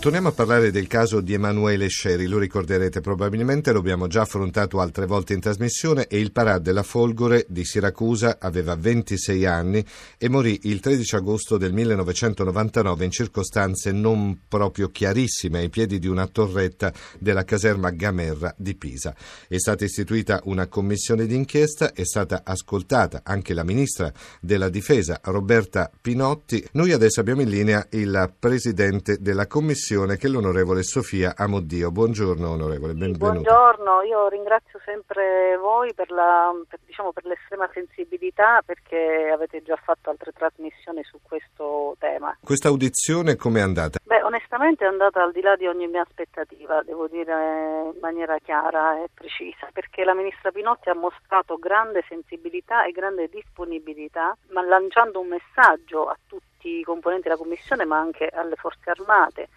Torniamo a parlare del caso di Emanuele Sceri, lo ricorderete probabilmente, lo abbiamo già affrontato altre volte in trasmissione e il Parà della Folgore di Siracusa aveva 26 anni e morì il 13 agosto del 1999 in circostanze non proprio chiarissime ai piedi di una torretta della caserma Gamerra di Pisa. È stata istituita una commissione d'inchiesta, è stata ascoltata anche la ministra della Difesa Roberta Pinotti. Noi adesso abbiamo in linea il presidente della commissione trasmissione che l'onorevole Sofia Amoddio. Buongiorno onorevole, benvenuto. Buongiorno, io ringrazio sempre voi per, la, per, diciamo, per l'estrema sensibilità perché avete già fatto altre trasmissioni su questo tema. Questa audizione come è andata? Beh, onestamente è andata al di là di ogni mia aspettativa, devo dire in maniera chiara e precisa, perché la ministra Pinotti ha mostrato grande sensibilità e grande disponibilità, ma lanciando un messaggio a tutti i componenti della Commissione ma anche alle forze armate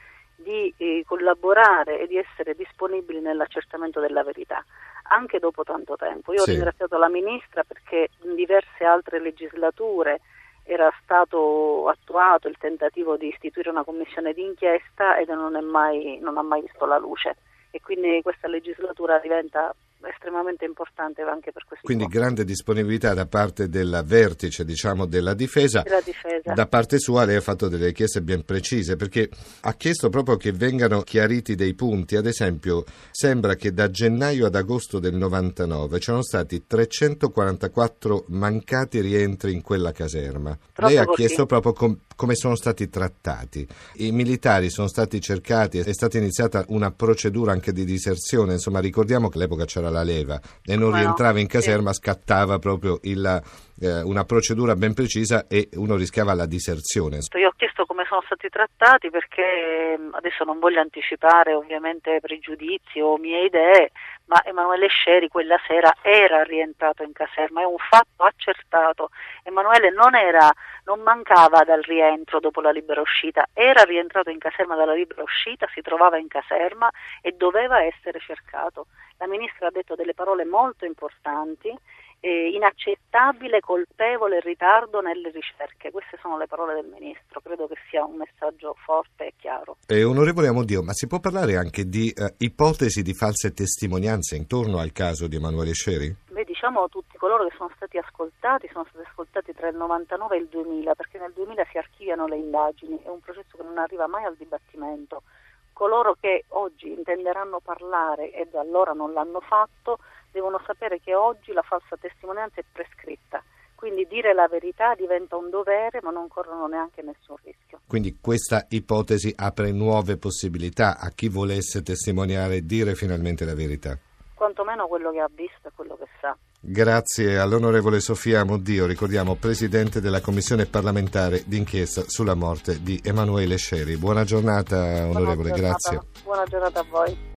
di eh, collaborare e di essere disponibili nell'accertamento della verità, anche dopo tanto tempo. Io sì. ho ringraziato la Ministra perché in diverse altre legislature era stato attuato il tentativo di istituire una commissione d'inchiesta ed non, mai, non ha mai visto la luce e quindi questa legislatura diventa estremamente importante anche per questo. Quindi grande disponibilità da parte del vertice diciamo, della, difesa. della difesa. Da parte sua lei ha fatto delle richieste ben precise perché ha chiesto proprio che vengano chiariti dei punti. Ad esempio sembra che da gennaio ad agosto del 99 c'erano stati 344 mancati rientri in quella caserma. Proprio lei ha così. chiesto proprio com- come sono stati trattati. I militari sono stati cercati, è stata iniziata una procedura anche di diserzione, insomma ricordiamo che all'epoca c'era la leva e non rientrava in caserma, scattava proprio il, eh, una procedura ben precisa e uno rischiava la diserzione. Io ho chiesto come sono stati trattati perché adesso non voglio anticipare ovviamente pregiudizi o mie idee, ma Emanuele Sceri quella sera era rientrato in caserma, è un fatto accertato. Emanuele non, era, non mancava dal rientro dopo la libera uscita, era rientrato in caserma dalla libera uscita, si trovava in caserma e doveva essere cercato. La ministra ha detto delle parole molto importanti eh, inaccettabile, colpevole ritardo nelle ricerche. Queste sono le parole del Ministro, credo che sia un messaggio forte e chiaro. Eh, onorevole Amodio, ma si può parlare anche di eh, ipotesi di false testimonianze intorno al caso di Emanuele Sceri? Beh, diciamo tutti coloro che sono stati ascoltati sono stati ascoltati tra il 99 e il 2000, perché nel 2000 si archiviano le indagini, è un processo che non arriva mai al dibattimento. Coloro che oggi intenderanno parlare e da allora non l'hanno fatto devono sapere che oggi la falsa testimonianza è prescritta. Quindi dire la verità diventa un dovere, ma non corrono neanche nessun rischio. Quindi questa ipotesi apre nuove possibilità a chi volesse testimoniare e dire finalmente la verità. Quantomeno quello che ha visto e quello che sa. Grazie all'onorevole Sofia Moddio, ricordiamo presidente della commissione parlamentare d'inchiesta sulla morte di Emanuele Sceri. Buona giornata onorevole, Buona giornata, grazie. Buona giornata a voi.